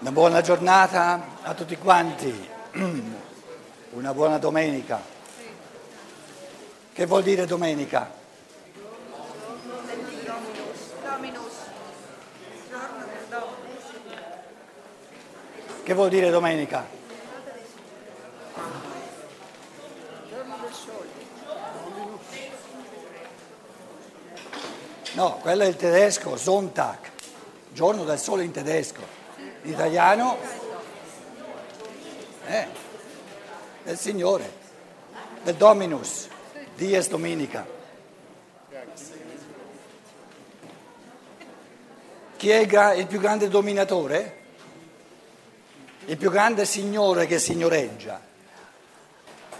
Una buona giornata a tutti quanti, una buona domenica. Che vuol dire domenica? Che vuol dire domenica? No, quello è il tedesco, Sonntag, giorno del sole in tedesco. In italiano? Eh, del Signore, del Dominus, Dies Dominica. Chi è il più grande dominatore? Il più grande signore che signoreggia.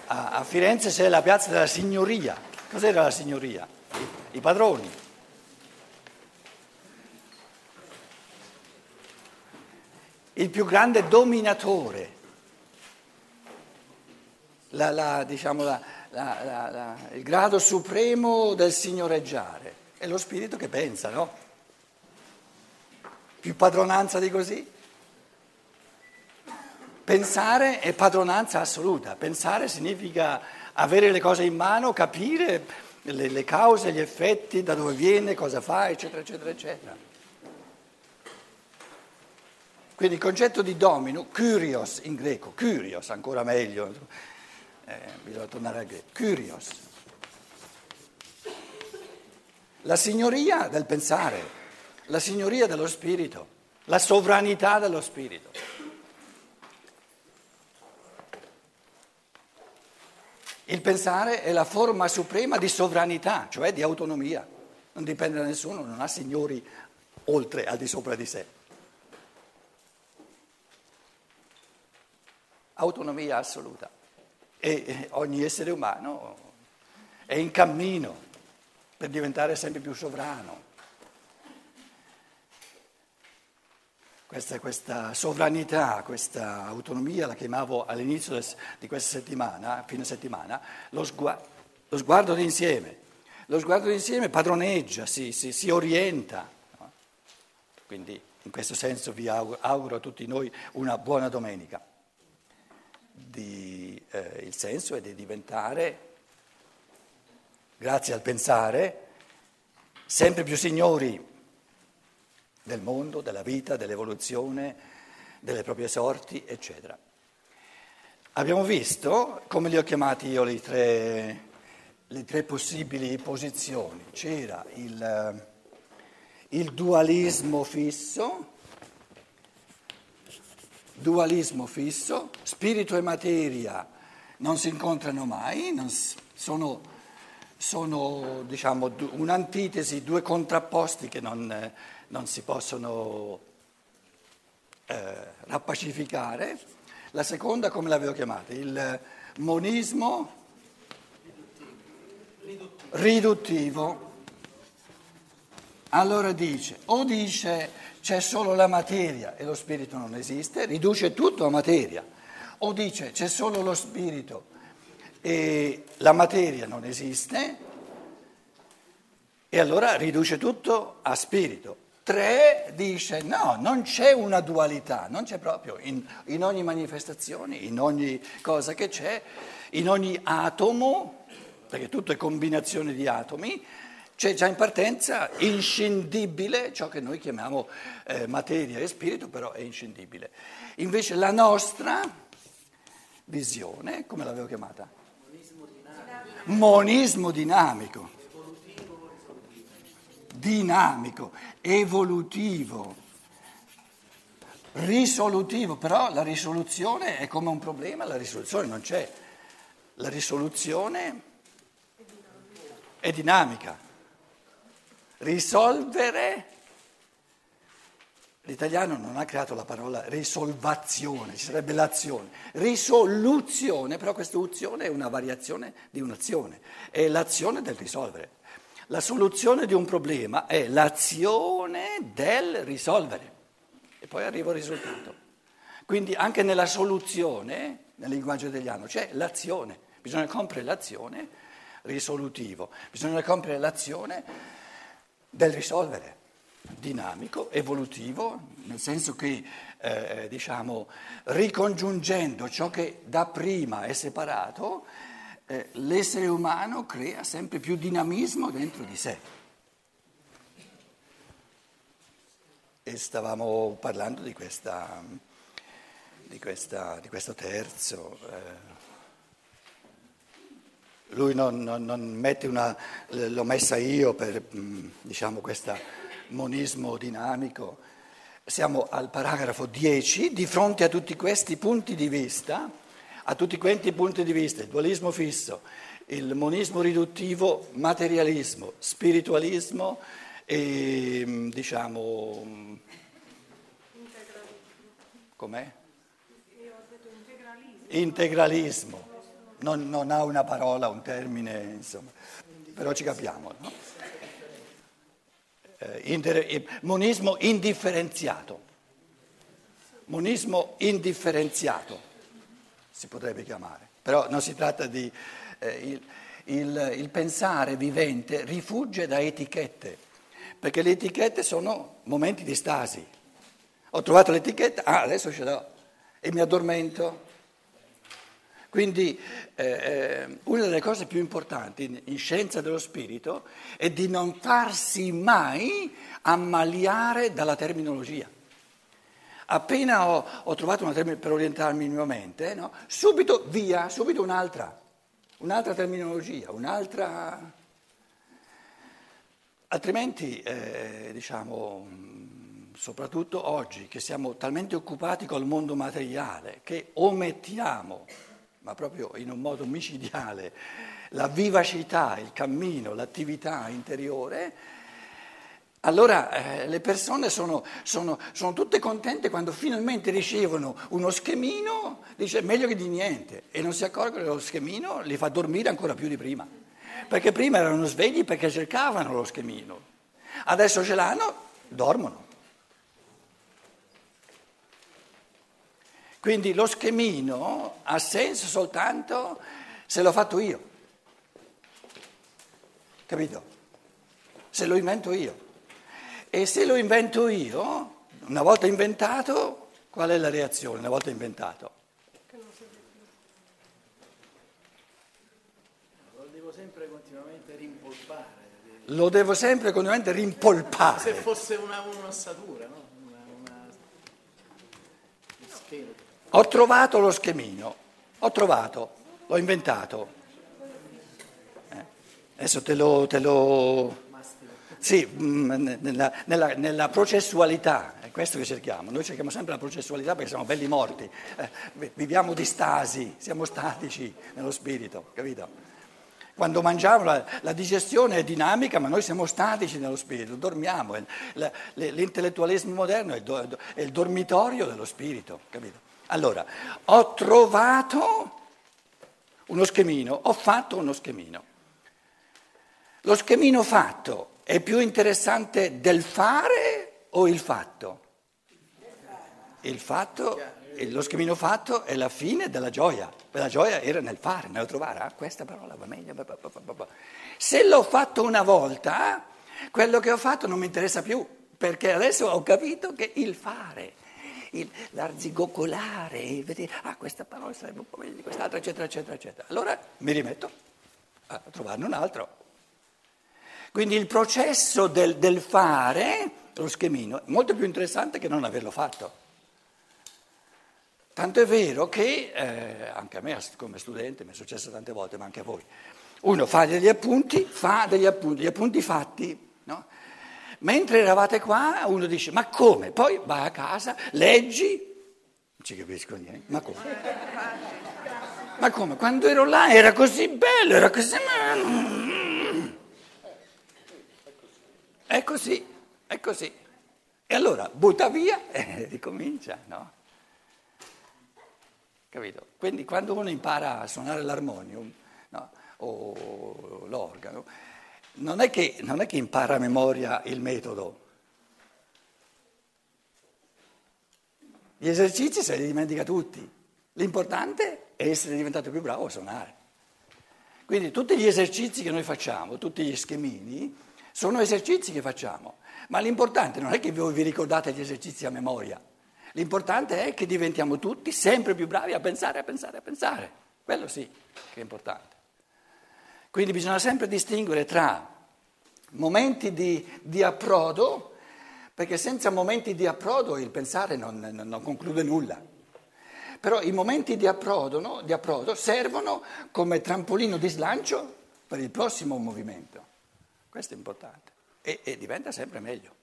A Firenze c'è la piazza della signoria. Cos'era la signoria? I padroni. Il più grande dominatore, la, la, diciamo, la, il grado supremo del signoreggiare. È lo spirito che pensa, no? Più padronanza di così? Pensare è padronanza assoluta. Pensare significa avere le cose in mano, capire le, le cause, gli effetti, da dove viene, cosa fa, eccetera, eccetera, eccetera. Quindi il concetto di domino, curios in greco, curios ancora meglio, eh, bisogna tornare al greco, curios. La signoria del pensare, la signoria dello spirito, la sovranità dello spirito. Il pensare è la forma suprema di sovranità, cioè di autonomia. Non dipende da nessuno, non ha signori oltre, al di sopra di sé. Autonomia assoluta. E ogni essere umano è in cammino per diventare sempre più sovrano. Questa, questa sovranità, questa autonomia la chiamavo all'inizio di questa settimana, fine settimana, lo, sguardo, lo sguardo d'insieme. Lo sguardo d'insieme padroneggia, si, si, si orienta. Quindi in questo senso vi auguro, auguro a tutti noi una buona domenica di, eh, il senso è di diventare, grazie al pensare, sempre più signori del mondo, della vita, dell'evoluzione, delle proprie sorti, eccetera. Abbiamo visto, come li ho chiamati io, le tre, le tre possibili posizioni. C'era il, il dualismo fisso, dualismo fisso, spirito e materia non si incontrano mai, sono, sono diciamo, un'antitesi, due contrapposti che non, non si possono eh, rappacificare. La seconda, come l'avevo chiamata? Il monismo riduttivo. Allora dice, o dice c'è solo la materia e lo spirito non esiste, riduce tutto a materia, o dice c'è solo lo spirito e la materia non esiste, e allora riduce tutto a spirito. Tre dice no, non c'è una dualità, non c'è proprio in, in ogni manifestazione, in ogni cosa che c'è, in ogni atomo, perché tutto è combinazione di atomi, c'è già in partenza inscindibile ciò che noi chiamiamo eh, materia e spirito, però è inscindibile. Invece la nostra visione, come l'avevo chiamata? Monismo dinamico. Monismo dinamico. Dinamico, evolutivo, risolutivo, però la risoluzione è come un problema, la risoluzione non c'è. La risoluzione è dinamica risolvere. L'italiano non ha creato la parola risolvazione, ci sarebbe l'azione. Risoluzione, però questa azione è una variazione di un'azione, è l'azione del risolvere. La soluzione di un problema è l'azione del risolvere e poi arriva il risultato. Quindi anche nella soluzione, nel linguaggio italiano, c'è l'azione, bisogna compiere l'azione risolutivo, bisogna compiere l'azione del risolvere. dinamico, evolutivo, nel senso che eh, diciamo, ricongiungendo ciò che da prima è separato, eh, l'essere umano crea sempre più dinamismo dentro di sé. E stavamo parlando di, questa, di, questa, di questo terzo. Eh. Lui non, non, non, mette una, l'ho messa io per diciamo, questo monismo dinamico. Siamo al paragrafo 10, di fronte a tutti questi punti di vista a tutti questi punti di vista, il dualismo fisso, il monismo riduttivo, materialismo, spiritualismo e diciamo... Com'è? Integralismo. Non, non, ha una parola, un termine, insomma, però ci capiamo. No? Eh, inter, monismo indifferenziato. Monismo indifferenziato si potrebbe chiamare, però non si tratta di... Eh, il, il, il pensare vivente rifugge da etichette, perché le etichette sono momenti di stasi. Ho trovato l'etichetta, ah adesso ce l'ho e mi addormento. Quindi eh, eh, una delle cose più importanti in, scienza dello spirito è di non farsi mai ammaliare dalla terminologia. Appena ho, ho trovato una termine per orientarmi nuovamente, no? subito via, subito un'altra, un'altra terminologia, un'altra... Altrimenti, eh, diciamo, soprattutto oggi che siamo talmente occupati col mondo materiale che omettiamo, ma proprio in un modo micidiale, la vivacità, il cammino, l'attività interiore, allora eh, le persone sono, sono, sono, tutte contente quando finalmente ricevono uno schemino, dice meglio che di niente, e non si accorgono che lo schemino li fa dormire ancora più di prima, perché prima erano svegli perché cercavano lo schemino, adesso ce l'hanno, dormono. Quindi lo schemino ha senso soltanto se l'ho fatto io, capito? Se lo invento io. E se lo invento io, una volta inventato, qual è la reazione una volta inventato? Che non serve più. Lo devo sempre continuamente rimpolpare. Lo devo sempre continuamente rimpolpare. Se fosse una, un'ossatura, no? Una, una... Ho trovato lo schemino, ho trovato, l'ho inventato. Eh, adesso te lo, te lo sì, mm, nella, nella, nella, processualità, è questo che cerchiamo. Noi cerchiamo sempre la processualità perché siamo belli morti, eh, viviamo di stasi, siamo statici nello spirito, capito? Quando mangiamo la, la, digestione è dinamica, ma noi siamo statici nello spirito, dormiamo. L'intellettualismo moderno è il dormitorio dello spirito, capito? Allora, ho trovato uno schemino, ho fatto uno schemino. Lo schemino fatto è più interessante del fare o il fatto? Il fatto, lo schemino fatto è la fine della gioia. La gioia era nel fare, nel trovare. Ah, questa parola va meglio. Se l'ho fatto una volta, quello che ho fatto non mi interessa più, perché adesso ho capito che il fare, il, l'arzigocolare, il vedere, ah, questa parola sarebbe un po' meglio di quest'altra, eccetera, eccetera, eccetera. Allora mi rimetto a trovarne un altro. Quindi il processo del, del fare, lo schemino, è molto più interessante che non averlo fatto. Tanto è vero che, eh, anche a me come studente, mi è successo tante volte, ma anche a voi, uno fa degli appunti, fa degli appunti, gli appunti fatti, no? Mentre eravate qua, uno dice, ma come? Poi vai a casa, leggi, non ci capisco niente, ma come? Ma come? Quando ero là era così bello, era così... È così, è così. E allora butta via e ricomincia, no? Capito? Quindi quando uno impara a suonare l'armonium no? o l'organo, non è, che, non è che impara a memoria il metodo. Gli esercizi se li dimentica tutti. L'importante è essere diventato più bravo a suonare. Quindi tutti gli esercizi che noi facciamo, tutti gli schemini, Sono esercizi che facciamo, ma l'importante non è che voi vi ricordate gli esercizi a memoria, l'importante è che diventiamo tutti sempre più bravi a pensare, a pensare, a pensare. Quello sì che è importante. Quindi bisogna sempre distinguere tra momenti di, di approdo, perché senza momenti di approdo il pensare non, non, non conclude nulla. Però i momenti di approdo, no? di approdo servono come trampolino di slancio per il prossimo movimento. Questo è importante e, e diventa sempre meglio.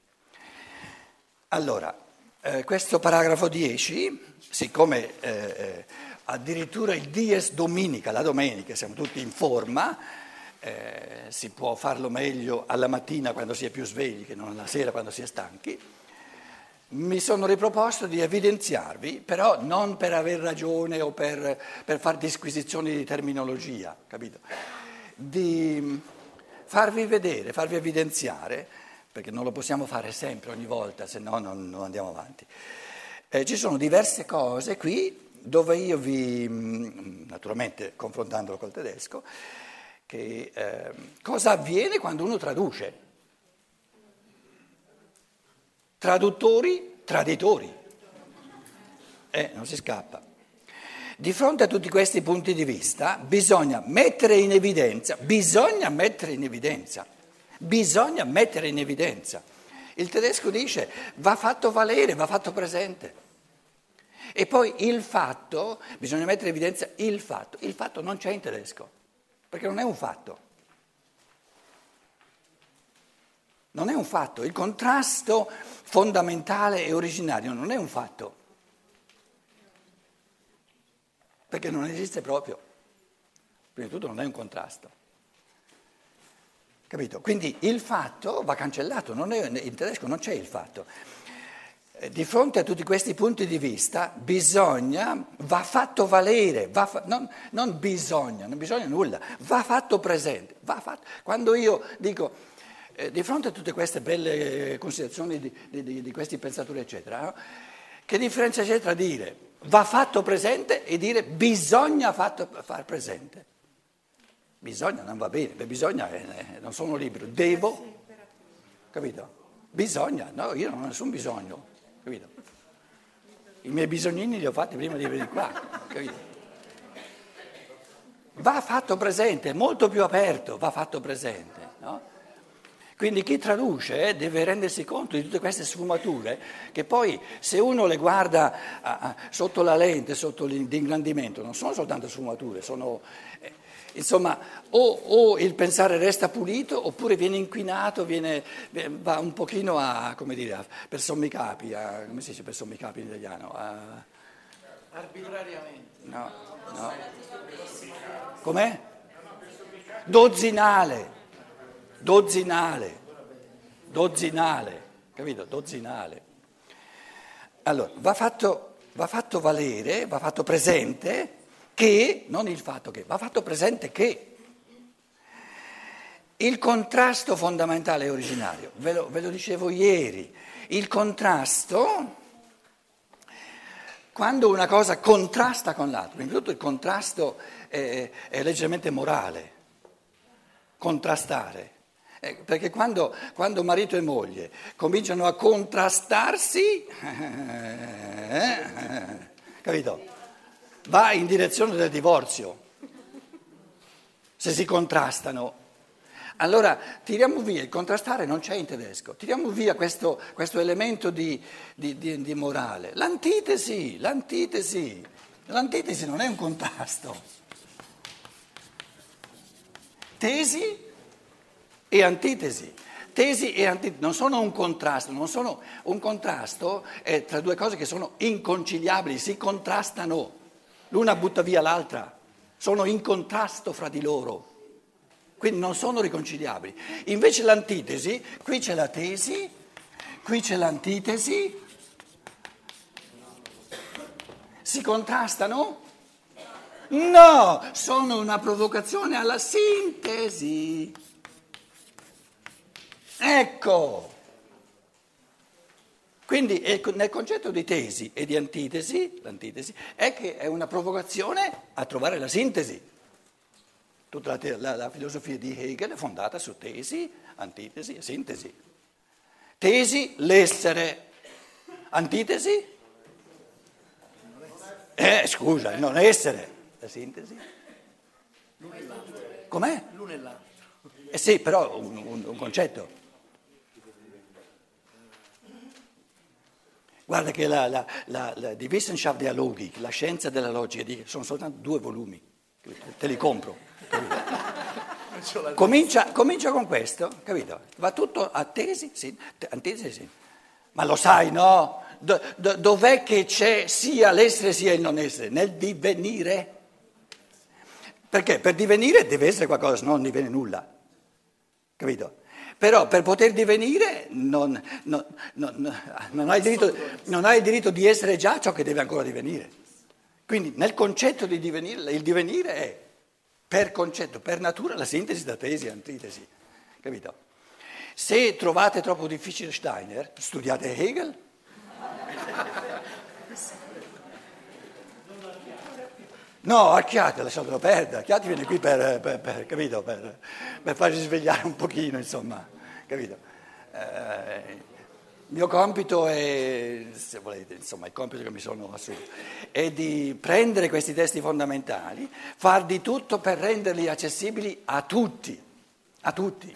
Allora, eh, questo paragrafo 10, siccome eh, eh, addirittura il dies dominica, la domenica, siamo tutti in forma, eh, si può farlo meglio alla mattina quando si è più svegli che non alla sera quando si è stanchi, mi sono riproposto di evidenziarvi, però non per aver ragione o per, per fare disquisizioni di terminologia, capito? Di farvi vedere, farvi evidenziare, perché non lo possiamo fare sempre, ogni volta, se no non, non andiamo avanti. Eh, ci sono diverse cose qui dove io vi, mm, naturalmente confrontandolo col tedesco, che eh, cosa avviene quando uno traduce? Traduttori, traditori. Eh, non si scappa. Di fronte a tutti questi punti di vista bisogna mettere in evidenza, bisogna mettere in evidenza, bisogna mettere in evidenza. Il tedesco dice va fatto valere, va fatto presente. E poi il fatto, bisogna mettere in evidenza il fatto, il fatto non c'è in tedesco perché non è un fatto. Non è un fatto, il contrasto fondamentale e originario non è un fatto, perché non esiste proprio. Prima di tutto non è un contrasto. Capito? Quindi il fatto va cancellato, è, in tedesco non c'è il fatto. Eh, di fronte a tutti questi punti di vista bisogna, va fatto valere, va fa, non, non, bisogna, non bisogna nulla, va fatto presente. Va fatto. Quando io dico, eh, di fronte a tutte queste belle considerazioni di, di, di questi pensatori, eccetera, no? che differenza c'è tra dire va fatto presente e dire bisogna fatto, far presente? Bisogna non va bene, beh, bisogna, eh, non sono libero, devo, capito? Bisogna, no, io non ho nessun bisogno. Capito? I miei bisognini li ho fatti prima di venire qua, capito? Va fatto presente, molto più aperto, va fatto presente. No? Quindi chi traduce eh, deve rendersi conto di tutte queste sfumature che poi se uno le guarda a, a, sotto la lente, sotto l'ingrandimento, non sono soltanto sfumature, sono... Eh, Insomma, o, o, il pensare resta pulito oppure viene inquinato, viene, va un pochino a, come dire, per sommi capi, a, come si dice per sommi capi in italiano? A... Arbitrariamente. No, no. Com'è? Dozzinale, dozzinale, dozzinale, capito? Dozzinale. Allora, va fatto, va fatto valere, va fatto presente che, non il fatto che, va fatto presente che il contrasto fondamentale e originario, ve lo, ve lo dicevo ieri, il contrasto, quando una cosa contrasta con l'altra, prima di tutto il contrasto è, è leggermente morale, contrastare. Eh, perché quando, quando, marito e moglie cominciano a contrastarsi, eh, eh, capito? Va in direzione del divorzio, se si contrastano. Allora tiriamo via, il contrastare non c'è in tedesco, tiriamo via questo, questo elemento di, di, di, di, morale. L'antitesi, l'antitesi, l'antitesi non è un contrasto. Tesi e antitesi. Tesi e antitesi non sono un contrasto, non sono un contrasto è tra due cose che sono inconciliabili, si contrastano l'una butta via l'altra, sono in contrasto fra di loro, quindi non sono riconciliabili. Invece l'antitesi, qui c'è la tesi, qui c'è l'antitesi, si contrastano? No, sono una provocazione alla sintesi. Ecco. Quindi nel concetto di tesi e di antitesi, l'antitesi è che è una provocazione a trovare la sintesi. Tutta la, la, la filosofia di Hegel è fondata su tesi, antitesi e sintesi. Tesi, l'essere. Antitesi? Eh, scusa, il non essere. La sintesi? L'uno e l'altro. Com'è? L'uno e l'altro. Eh sì, però un, un, un concetto. Guarda che la, la, la, la Die Wissenschaft der Logik, la scienza della logica, sono soltanto due volumi, te li compro. Comincia, comincia, con questo, capito? Va tutto a tesi, sì, antitesi, sì. Ma lo sai, no? Do, do, dov'è che c'è sia l'essere sia il non essere? Nel divenire. Perché per divenire deve essere qualcosa, se no non diviene nulla. Capito? Però per poter divenire non, non, non, hai diritto, non hai il diritto di essere già ciò che deve ancora divenire. Quindi nel concetto di divenire, il divenire è per concetto, per natura, la sintesi da tesi e antitesi. Capito? Se trovate troppo difficile Steiner, studiate Hegel. No, Archiate, lasciatelo perdere. Archiate viene qui per, per, per, capito, per, farci svegliare un pochino, insomma, capito? Eh, il mio compito è, se volete, insomma, il compito che mi sono assunto, è di prendere questi testi fondamentali, far di tutto per renderli accessibili a tutti, a tutti.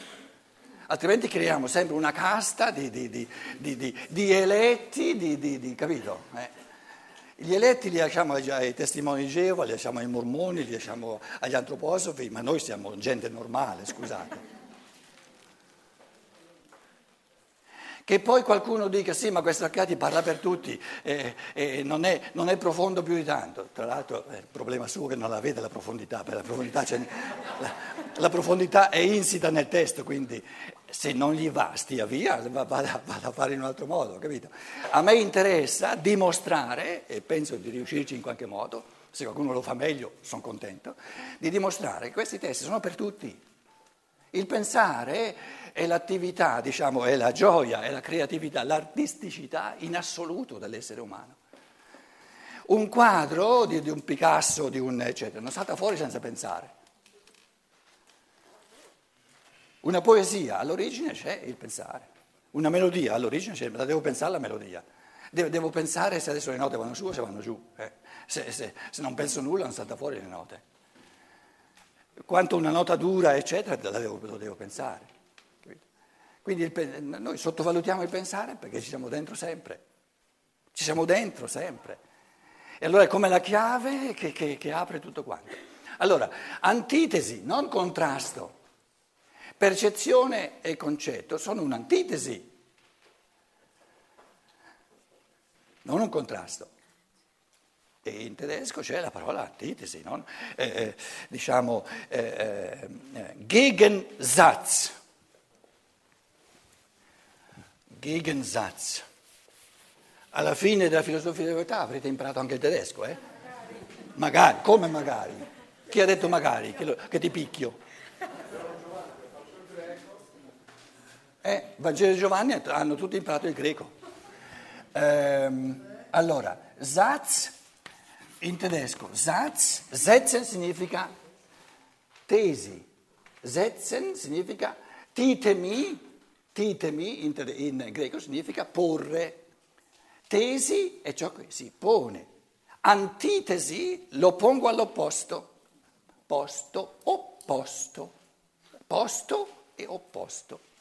Altrimenti creiamo sempre una casta di, di, di, di eletti, capito? Eh. Gli eletti li lasciamo ai testimoni di Geova, li lasciamo ai mormoni, li lasciamo agli antroposofi, ma noi siamo gente normale, scusate. Che poi qualcuno dica sì, ma questo Arcadi parla per tutti e, e non, è, non, è, profondo più di tanto. Tra l'altro è il problema suo che non la vede la profondità, la la, la profondità è insita nel testo, quindi se non gli va, stia via, vada, vada, a fare in un altro modo, capito? A me interessa dimostrare, e penso di riuscirci in qualche modo, se qualcuno lo fa meglio sono contento, di dimostrare che questi testi sono per tutti. Il pensare è l'attività, diciamo, è la gioia, è la creatività, l'artisticità in assoluto dell'essere umano. Un quadro di, di un Picasso, di un eccetera, non salta fuori senza pensare. Una poesia all'origine c'è il pensare, una melodia all'origine c'è, la devo pensare la melodia. Devo, devo, pensare se adesso le note vanno su o se vanno giù. Eh. Se, se, se, non penso nulla non salta fuori le note. Quanto una nota dura, eccetera, devo, lo devo pensare. Quindi il, noi sottovalutiamo il pensare perché ci siamo dentro sempre. Ci siamo dentro sempre. E allora è come la chiave che, che, che apre tutto quanto. Allora, antitesi, non contrasto. Percezione e concetto sono un'antitesi, non un contrasto. E in tedesco c'è la parola antitesi, no? eh, eh, diciamo eh, eh, Gegensatz. Gegensatz. Alla fine della filosofia della verità avrete imparato anche il tedesco, eh? Magari, come magari? Chi ha detto magari? Che, lo, che ti picchio? Eh, Vangelo di Giovanni hanno tutti imparato il greco. Ehm, allora, Satz in tedesco, Satz, setzen significa tesi, setzen significa titemi, titemi in, in greco significa porre, tesi è ciò che si pone, antitesi lo pongo all'opposto, posto, opposto, posto e opposto.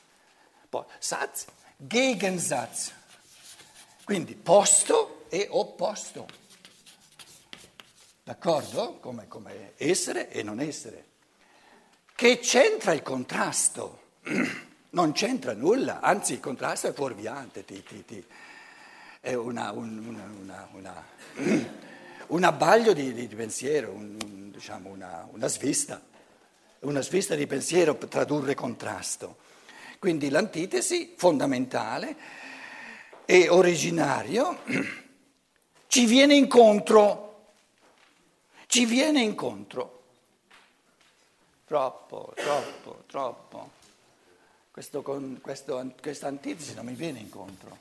Satz, Gegensatz. Quindi posto e opposto. D'accordo? Come, come essere e non essere. Che c'entra il contrasto? Non c'entra nulla, anzi il contrasto è fuorviante, ti, ti, ti. è una, un, una, una, un abbaglio di, di pensiero, un, diciamo una, una svista, una svista di pensiero per tradurre contrasto. Quindi l'antitesi fondamentale e originario ci viene incontro, ci viene incontro. Troppo, troppo, troppo. Questo, questo, questa antitesi non mi viene incontro.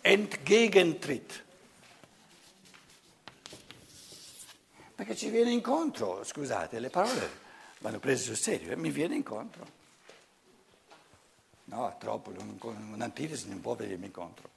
Entgegentritt. Che ci viene incontro, scusate, le parole vanno prese sul serio, eh, mi viene incontro. No, troppo, un, un'antitesi non può venirmi incontro.